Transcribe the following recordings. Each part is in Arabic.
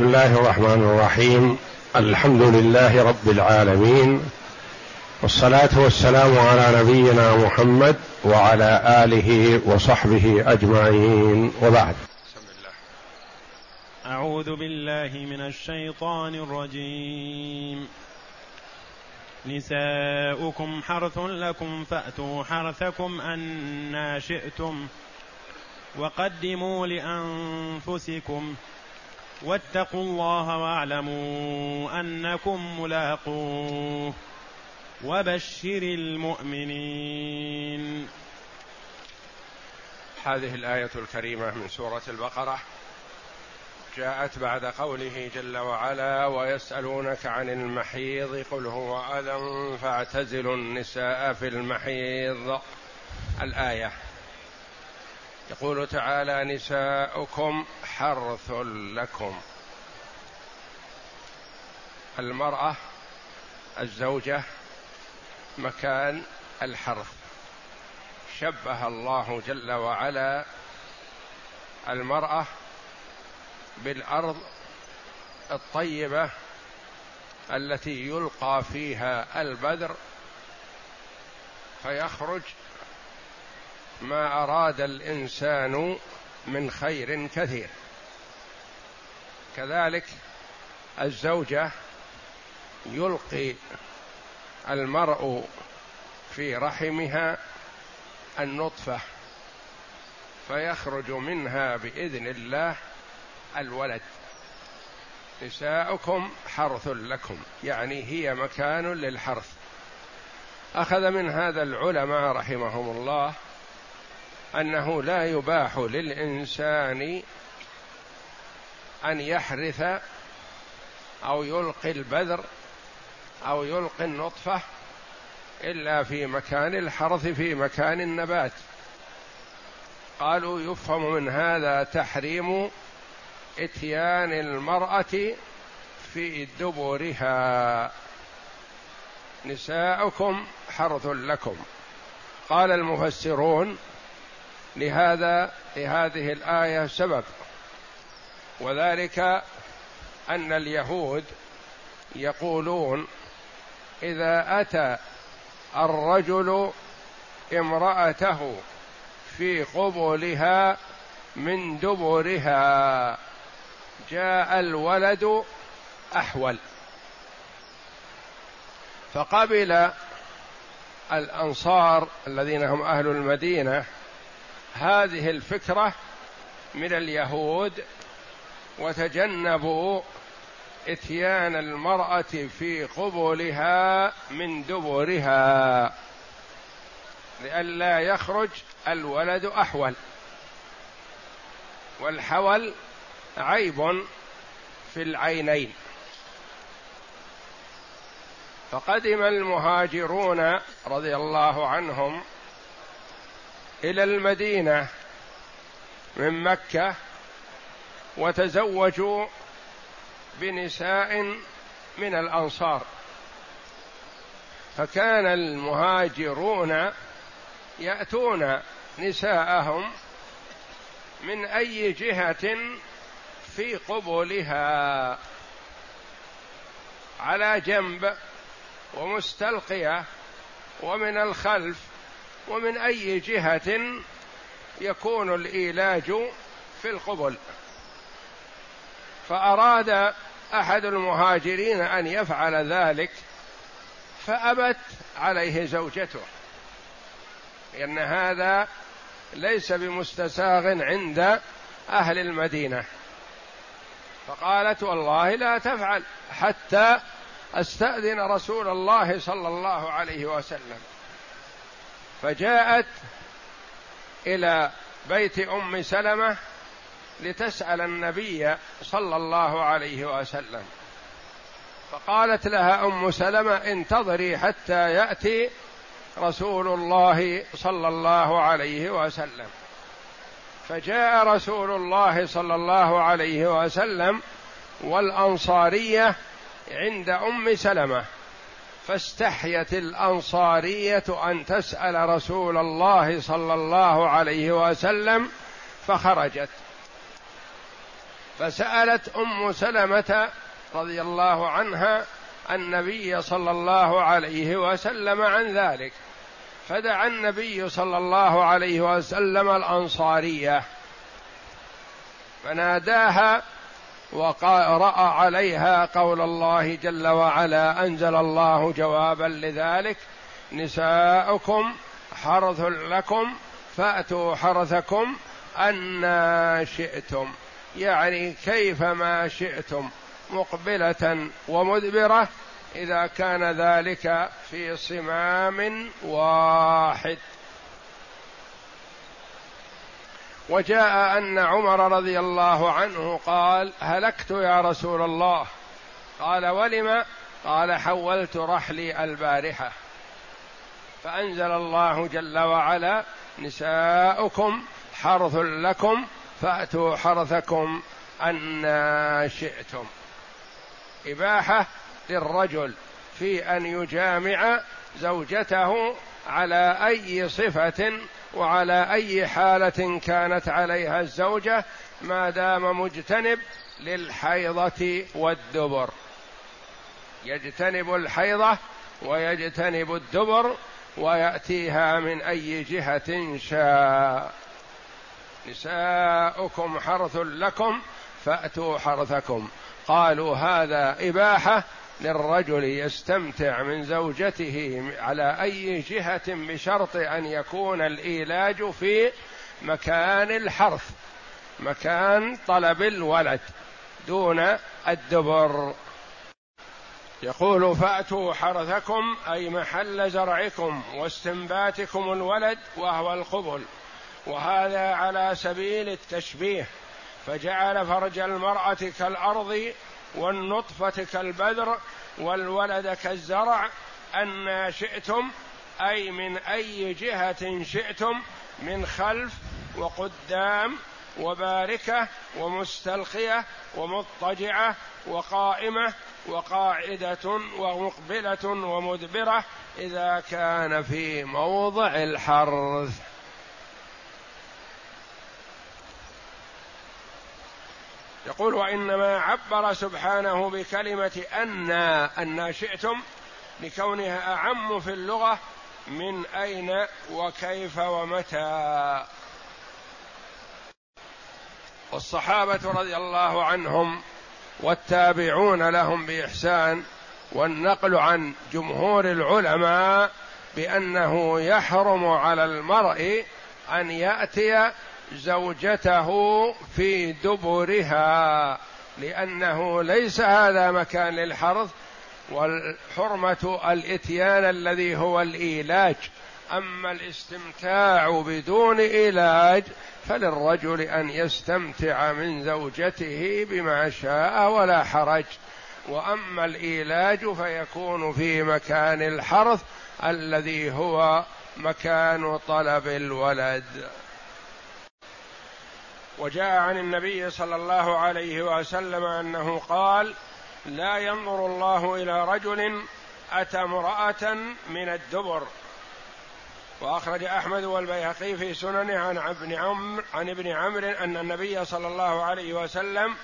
بسم الله الرحمن الرحيم. الحمد لله رب العالمين. والصلاة والسلام على نبينا محمد وعلى آله وصحبه أجمعين. وبعد. أعوذ بالله من الشيطان الرجيم. نساؤكم حرث لكم فأتوا حرثكم أنا شئتم. وقدموا لأنفسكم واتقوا الله واعلموا أنكم ملاقوه وبشر المؤمنين. هذه الآية الكريمة من سورة البقرة جاءت بعد قوله جل وعلا ويسألونك عن المحيض قل هو أذى فاعتزلوا النساء في المحيض. الآية يقول تعالى نساؤكم حرث لكم. المرأة الزوجة مكان الحرث. شبه الله جل وعلا المرأة بالأرض الطيبة التي يلقى فيها البذر فيخرج ما أراد الإنسان من خير كثير. كذلك الزوجة يلقي المرء في رحمها النطفة فيخرج منها بإذن الله الولد. نساؤكم حرث لكم يعني هي مكان للحرث. أخذ من هذا العلماء رحمهم الله أنه لا يباح للإنسان أن يحرث أو يلقي البذر أو يلقي النطفة إلا في مكان الحرث في مكان النبات. قالوا يفهم من هذا تحريم إتيان المرأة في دبرها. نساؤكم حرث لكم. قال المفسرون لهذا لهذه الآية سبب وذلك أن اليهود يقولون إذا أتى الرجل امرأته في قبلها من دبرها جاء الولد أحول. فقبل الأنصار الذين هم أهل المدينة هذه الفكرة من اليهود وتجنبوا إتيان المرأة في قبلها من دبرها لئلا يخرج الولد أحول. والحول عيب في العينين. فقدم المهاجرون رضي الله عنهم إلى المدينة من مكة وتزوجوا بنساء من الأنصار. فكان المهاجرون يأتون نساءهم من أي جهة في قبولها على جنب ومستلقية ومن الخلف ومن أي جهة يكون الإيلاج في القبل. فأراد أحد المهاجرين أن يفعل ذلك فأبت عليه زوجته لأن هذا ليس بمستساغ عند أهل المدينة. فقالت والله لا تفعل حتى أستأذن رسول الله صلى الله عليه وسلم. فجاءت إلى بيت أم سلمة لتسأل النبي صلى الله عليه وسلم. فقالت لها أم سلمة انتظري حتى يأتي رسول الله صلى الله عليه وسلم. فجاء رسول الله صلى الله عليه وسلم والأنصارية عند أم سلمة. فاستحيت الأنصارية أن تسأل رسول الله صلى الله عليه وسلم فخرجت. فسألت أم سلمة رضي الله عنها النبي صلى الله عليه وسلم عن ذلك. فدعا النبي صلى الله عليه وسلم الأنصارية. فناداها وقرأ عليها قول الله جل وعلا أنزل الله جوابا لذلك نساؤكم حرث لكم فأتوا حرثكم أنا شئتم. يعني كيفما شئتم مقبلة ومدبرة إذا كان ذلك في صمام واحد. وجاء أن عمر رضي الله عنه قال هلكت يا رسول الله. قال ولم؟ قال حولت رحلي البارحة. فأنزل الله جل وعلا نساؤكم حرث لكم فأتوا حرثكم أن شئتم. إباحة للرجل في أن يجامع زوجته على أي صفة وعلى أي حالة كانت عليها الزوجة ما دام مجتنب للحيضة والدبر. يجتنب الحيضة ويجتنب الدبر ويأتيها من أي جهة شاء. نساؤكم حرث لكم فأتوا حرثكم. قالوا هذا إباحة للرجل يستمتع من زوجته على أي جهة بشرط أن يكون الإيلاج في مكان الحرث مكان طلب الولد دون الدبر. يقول فأتوا حرثكم أي محل زرعكم واستنباتكم الولد وهو القبل وهذا على سبيل التشبيه فجعل فرج المرأة كالأرض والنطفة كالبذر والولد كالزرع أن شئتم أي من أي جهة شئتم من خلف وقدام وباركة ومستلقية ومضطجعة وقائمة وقاعدة ومقبلة ومدبرة إذا كان في موضع الحرث. يقول وإنما عبر سبحانه بكلمة أن أن شئتم لكونها أعم في اللغة من أين وكيف ومتى. والصحابة رضي الله عنهم والتابعون لهم بإحسان والنقل عن جمهور العلماء بأنه يحرم على المرء أن يأتي زوجته في دبرها لأنه ليس هذا مكان للحرث والحرمة الإتيان الذي هو الإيلاج. أما الاستمتاع بدون علاج فللرجل أن يستمتع من زوجته بما شاء ولا حرج. وأما الإيلاج فيكون في مكان الحرث الذي هو مكان طلب الولد. وجاء عن النبي صلى الله عليه وسلم أنه قال لا ينظر الله إلى رجل أتى امرأة من الدبر. وأخرج أحمد والبيهقي في سننه عن ابن عمرو عن ابن عمرو أن النبي صلى الله عليه وسلم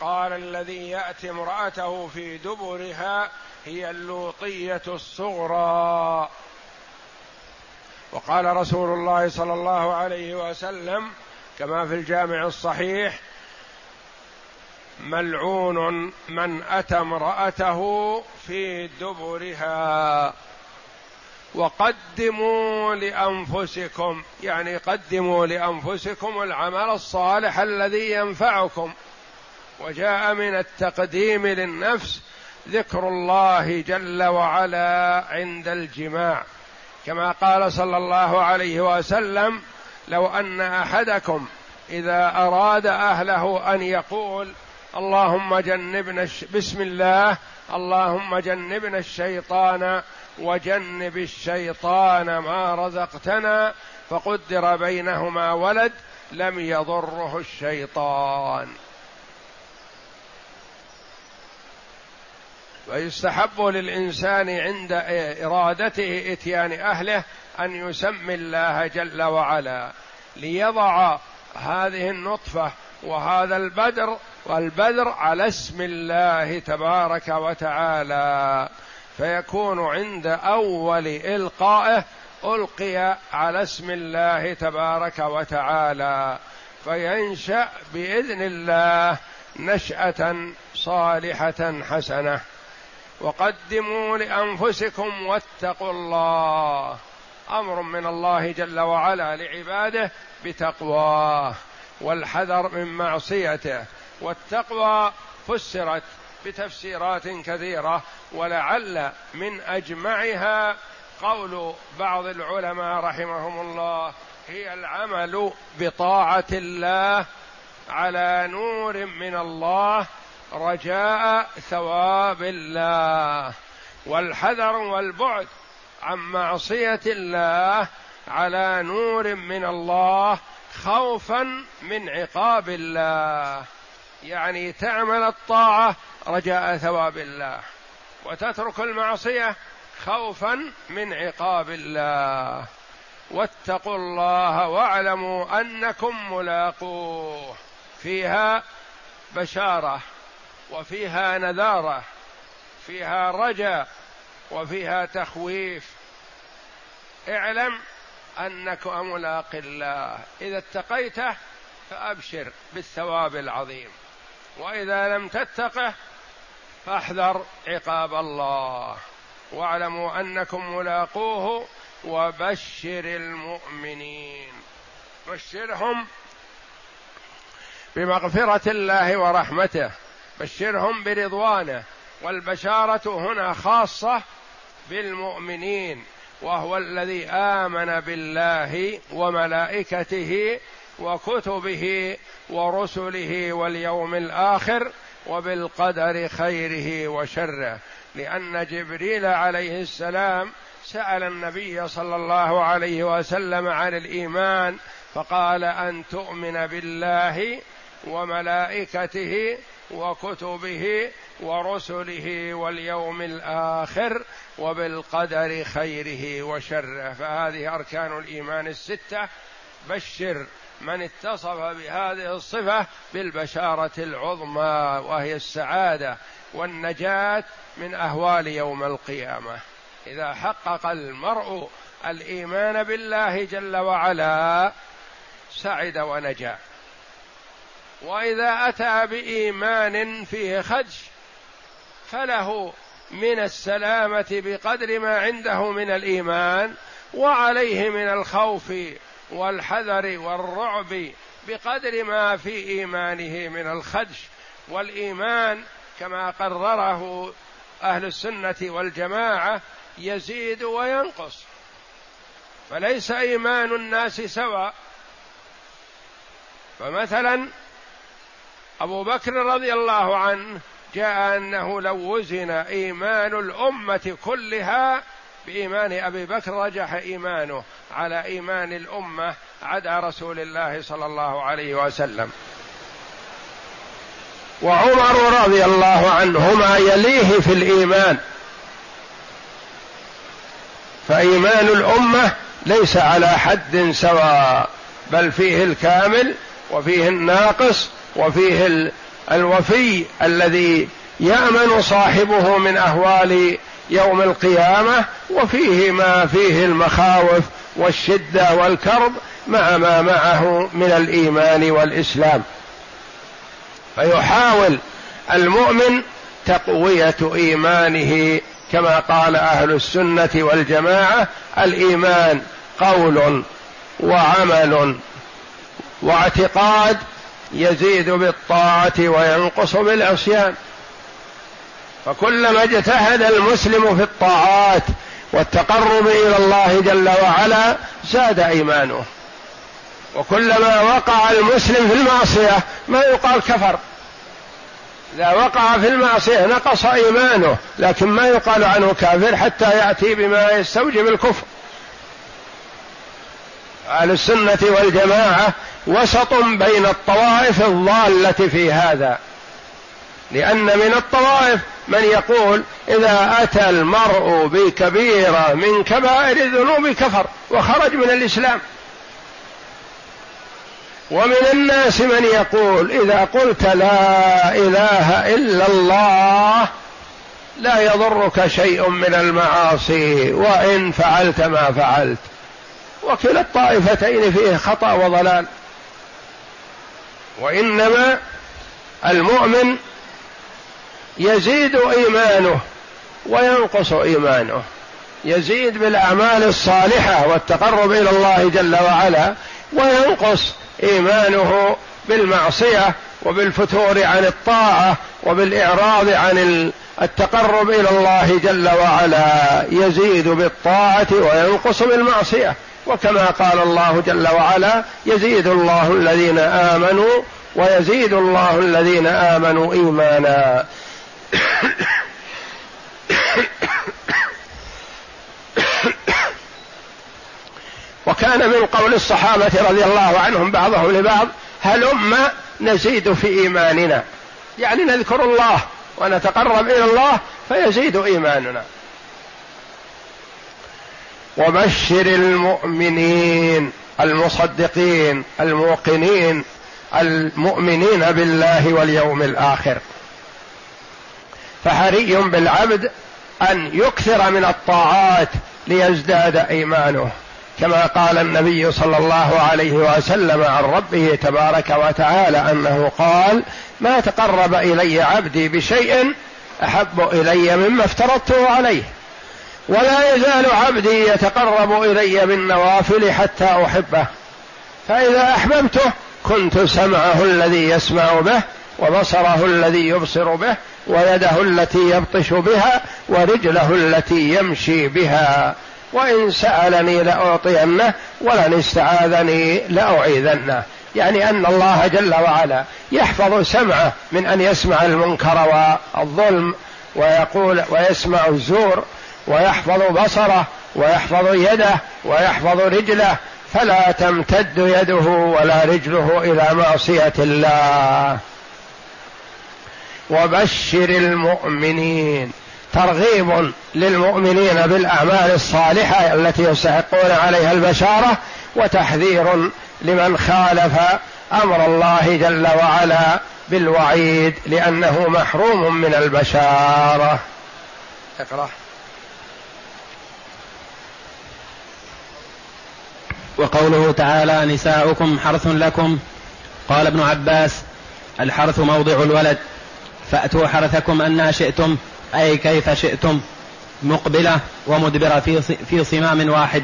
قال الذي يأتي امرأته في دبرها هي اللوطية الصغرى. وقال رسول الله صلى الله عليه وسلم كما في الجامع الصحيح ملعون من أتى امرأته في دبرها. وقدموا لأنفسكم يعني قدموا لأنفسكم العمل الصالح الذي ينفعكم. وجاء من التقديم للنفس ذكر الله جل وعلا عند الجماع. كما قال صلى الله عليه وسلم لو أن أحدكم إذا أراد أهله أن يقول اللهم جنبنا بسم الله اللهم جنبنا الشيطان وجنب الشيطان ما رزقتنا فقدر بينهما ولد لم يضره الشيطان. ويستحب للإنسان عند إرادته إتيان أهله أن يسمي الله جل وعلا ليضع هذه النطفة وهذا البدر والبذر على اسم الله تبارك وتعالى. فيكون عند أول إلقائه ألقي على اسم الله تبارك وتعالى. فينشأ بإذن الله نشأة صالحة حسنة. وقدموا لأنفسكم واتقوا الله. أمر من الله جل وعلا لعباده بتقواه والحذر من معصيته والتقوى فسرت بتفسيرات كثيرة ولعل من أجمعها قول بعض العلماء رحمهم الله هي العمل بطاعة الله على نور من الله رجاء ثواب الله والحذر والبعد عن معصية الله على نور من الله خوفا من عقاب الله. يعني تعمل الطاعة رجاء ثواب الله. وتترك المعصية خوفا من عقاب الله. واتقوا الله واعلموا أنكم ملاقوه. فيها بشارة. وفيها نذارة فيها رجاء وفيها تخويف. اعلم أنك ملاق الله. إذا اتقيته فأبشر بالثواب العظيم. وإذا لم تتقه فاحذر عقاب الله. واعلموا أنكم ملاقوه وبشر المؤمنين. بشرهم بمغفرة الله ورحمته. بشرهم برضوانه والبشارة هنا خاصة بالمؤمنين وهو الذي آمن بالله وملائكته وكتبه ورسله واليوم الآخر وبالقدر خيره وشره. لأن جبريل عليه السلام سأل النبي صلى الله عليه وسلم عن الإيمان فقال أن تؤمن بالله وملائكته وكتبه ورسله واليوم الآخر وبالقدر خيره وشره. فهذه أركان الإيمان الستة. بشر من اتصف بهذه الصفة بالبشارة العظمى وهي السعادة والنجاة من أهوال يوم القيامة. إذا حقق المرء الإيمان بالله جل وعلا سعد ونجا. وإذا أتى بإيمان فيه خدش فله من السلامة بقدر ما عنده من الإيمان وعليه من الخوف والحذر والرعب بقدر ما في إيمانه من الخدش. والإيمان كما قرره أهل السنة والجماعة يزيد وينقص. فليس إيمان الناس سواء فمثلا أبو بكر رضي الله عنه جاء أنه لو وزن إيمان الأمة كلها بإيمان أبي بكر رجح إيمانه على إيمان الأمة عدا رسول الله صلى الله عليه وسلم. وعمر رضي الله عنهما يليه في الإيمان. فإيمان الأمة ليس على حد سواء بل فيه الكامل وفيه الناقص وفيه الوفي الذي يأمن صاحبه من أهوال يوم القيامة وفيه ما فيه المخاوف والشدة والكرب مع ما معه من الإيمان والإسلام. فيحاول المؤمن تقوية إيمانه كما قال أهل السنة والجماعة الإيمان قول وعمل واعتقاد يزيد بالطاعة وينقص بالعصيان. فكلما اجتهد المسلم في الطاعات والتقرب إلى الله جل وعلا زاد إيمانه. وكلما وقع المسلم في المعصية ما يقال كفر. إذا وقع في المعصية نقص إيمانه لكن ما يقال عنه كافر حتى يأتي بما يستوجب الكفر. أهل السنة والجماعة وسط بين الطوائف الضالة في هذا. لأن من الطوائف من يقول إذا أتى المرء بكبيرة من كبائر الذنوب كفر وخرج من الإسلام. ومن الناس من يقول إذا قلت لا إله إلا الله لا يضرك شيء من المعاصي وإن فعلت ما فعلت. وكلا الطائفتين فيه خطأ وضلال. وإنما المؤمن يزيد إيمانه وينقص إيمانه. يزيد بالأعمال الصالحة والتقرب إلى الله جل وعلا وينقص إيمانه بالمعصية وبالفتور عن الطاعة وبالإعراض عن التقرب إلى الله جل وعلا. يزيد بالطاعة وينقص بالمعصية. وكما قال الله جل وعلا يزيد الله الذين آمنوا ويزيد الله الذين آمنوا إيمانا. وكان من قول الصحابة رضي الله عنهم بعضهم لبعض هلم نزيد في إيماننا. يعني نذكر الله ونتقرب إلى الله فيزيد إيماننا. وبشر المؤمنين المصدقين الموقنين المؤمنين بالله واليوم الآخر. فحري بالعبد أن يكثر من الطاعات ليزداد إيمانه كما قال النبي صلى الله عليه وسلم عن ربه تبارك وتعالى أنه قال ما تقرب إلي عبدي بشيء أحب إلي مما افترضته عليه. ولا يزال عبدي يتقرب إلي بالنوافل حتى أحبه. فإذا أحببته كنت سمعه الذي يسمع به وبصره الذي يبصر به ويده التي يبطش بها ورجله التي يمشي بها. وإن سألني لأعطينه ولن استعاذني لأعيذنه. يعني أن الله جل وعلا يحفظ سمعه من أن يسمع المنكر والظلم ويقول ويسمع الزور ويحفظ بصره ويحفظ يده ويحفظ رجله فلا تمتد يده ولا رجله إلى معصية الله. وبشر المؤمنين. ترغيب للمؤمنين بالأعمال الصالحة التي يستحقون عليها البشارة وتحذير لمن خالف أمر الله جل وعلا بالوعيد لأنه محروم من البشارة. اقرأ. وقوله تعالى نساؤكم حرث لكم. قال ابن عباس الحرث موضع الولد. فأتوا حرثكم أنا شئتم أي كيف شئتم. مقبلة ومدبرة في في صمام واحد.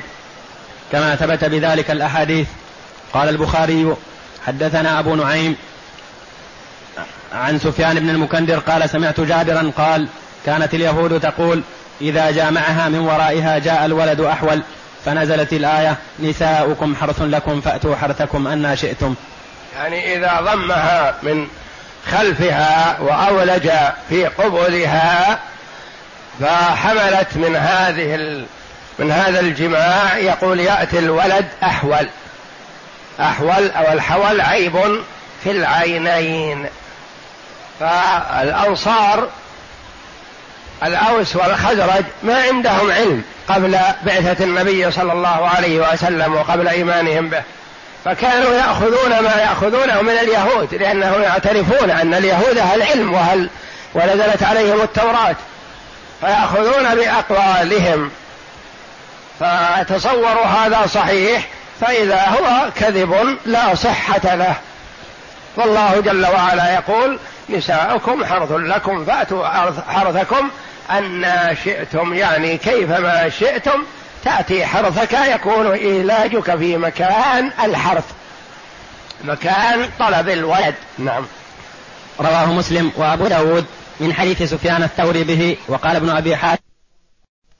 كما ثبت بذلك الأحاديث. قال البخاري حدثنا أبو نعيم عن سفيان بن المكندر قال سمعت جابرا قال كانت اليهود تقول إذا جامعها من ورائها جاء الولد أحول. فنزلت الآية نساؤكم حرث لكم فأتوا حرثكم أنا شئتم. يعني إذا ضمها من خلفها وأولج في قبلها فحملت من هذه ال... من هذا الجماع يقول يأتي الولد أحول. أحول أو الحول عيب في العينين. فالأنصار الأوس والخزرج ما عندهم علم قبل بعثة النبي صلى الله عليه وسلم وقبل إيمانهم به. فكانوا يأخذون ما يأخذونه من اليهود لأنهم يعترفون أن اليهود أهل علم وهل ونزلت عليهم التوراة. فيأخذون بأقوالهم. فتصوروا هذا صحيح فإذا هو كذب لا صحة له. والله جل وعلا يقول نساؤكم حرث لكم فأتوا حرثكم أن شئتم يعني كيفما شئتم تأتي حرثك يكون إيلاجك في مكان الحرث مكان طلب الولد. نعم. رواه مسلم وأبو داود من حديث سفيان الثوري به وقال ابن أبي حاتم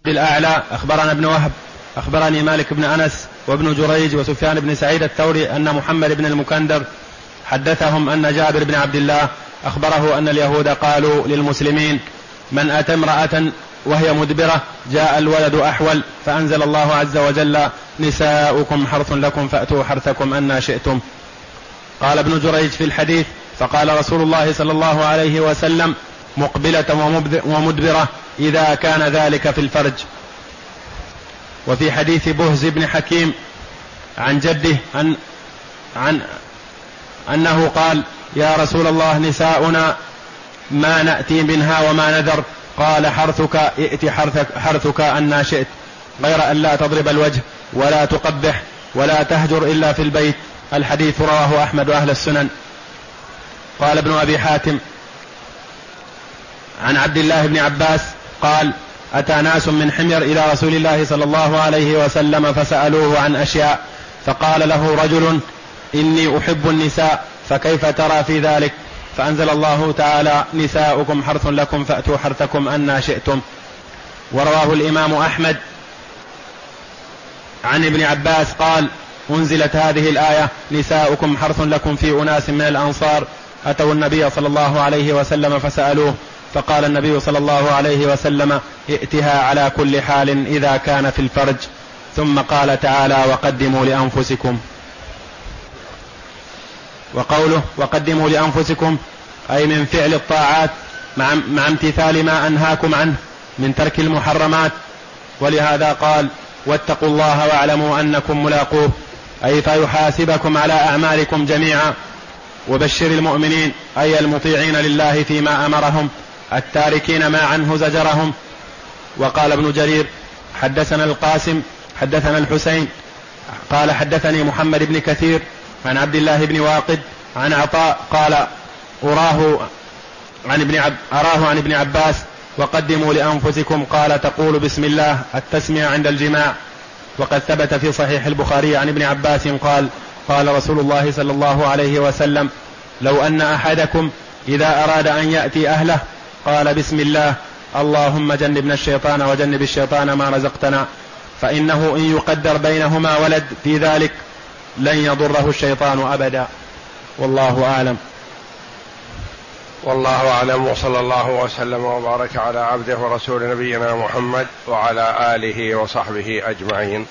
بالأعلى أخبرنا ابن وهب أخبرني مالك بن أنس وابن جريج وسفيان بن سعيد الثوري أن محمد بن المكندر حدثهم أن جابر بن عبد الله أخبره أن اليهود قالوا للمسلمين من أتى امرأة وهي مدبرة جاء الولد أحول فأنزل الله عز وجل نساؤكم حرث لكم فأتوا حرثكم أنا شئتم. قال ابن جريج في الحديث فقال رسول الله صلى الله عليه وسلم مقبلة ومدبرة إذا كان ذلك في الفرج. وفي حديث بهز بن حكيم عن جده عن عن أنه قال يا رسول الله نساؤنا ما نأتي منها وما نذر. قال حرثك ائت حرثك, حرثك أن شئت. غير أن لا تضرب الوجه ولا تقبح ولا تهجر إلا في البيت. الحديث رواه أحمد أهل السنن. قال ابن أبي حاتم عن عبد الله بن عباس قال أتى ناس من حمير إلى رسول الله صلى الله عليه وسلم فسألوه عن أشياء. فقال له رجل إني أحب النساء فكيف ترى في ذلك؟ فأنزل الله تعالى نساؤكم حرث لكم فأتوا حرثكم أنا شئتم. ورواه الإمام أحمد عن ابن عباس قال أنزلت هذه الآية نساؤكم حرث لكم في أناس من الأنصار. أتوا النبي صلى الله عليه وسلم فسألوه فقال النبي صلى الله عليه وسلم ائتها على كل حال إذا كان في الفرج. ثم قال تعالى وقدموا لأنفسكم. وقوله وقدموا لأنفسكم أي من فعل الطاعات مع, مع امتثال ما أنهاكم عنه من ترك المحرمات. ولهذا قال واتقوا الله واعلموا أنكم ملاقوه. أي فيحاسبكم على أعمالكم جميعا. وبشر المؤمنين أي المطيعين لله فيما أمرهم التاركين ما عنه زجرهم. وقال ابن جرير حدثنا القاسم حدثنا الحسين قال حدثني محمد بن كثير عن عبد الله بن واقد عن عطاء قال أراه عن ابن عب أراه عن ابن عباس وقدموا لأنفسكم قال تقول بسم الله التسمية عند الجماع. وقد ثبت في صحيح البخاري عن ابن عباس قال قال رسول الله صلى الله عليه وسلم لو أن أحدكم إذا أراد أن يأتي أهله قال بسم الله اللهم جنبنا الشيطان وجنب الشيطان ما رزقتنا فإنه إن يقدر بينهما ولد في ذلك لن يضره الشيطان أبدا. والله أعلم. والله أعلم. وصلى الله وسلم وبارك على عبده ورسول نبينا محمد وعلى آله وصحبه أجمعين.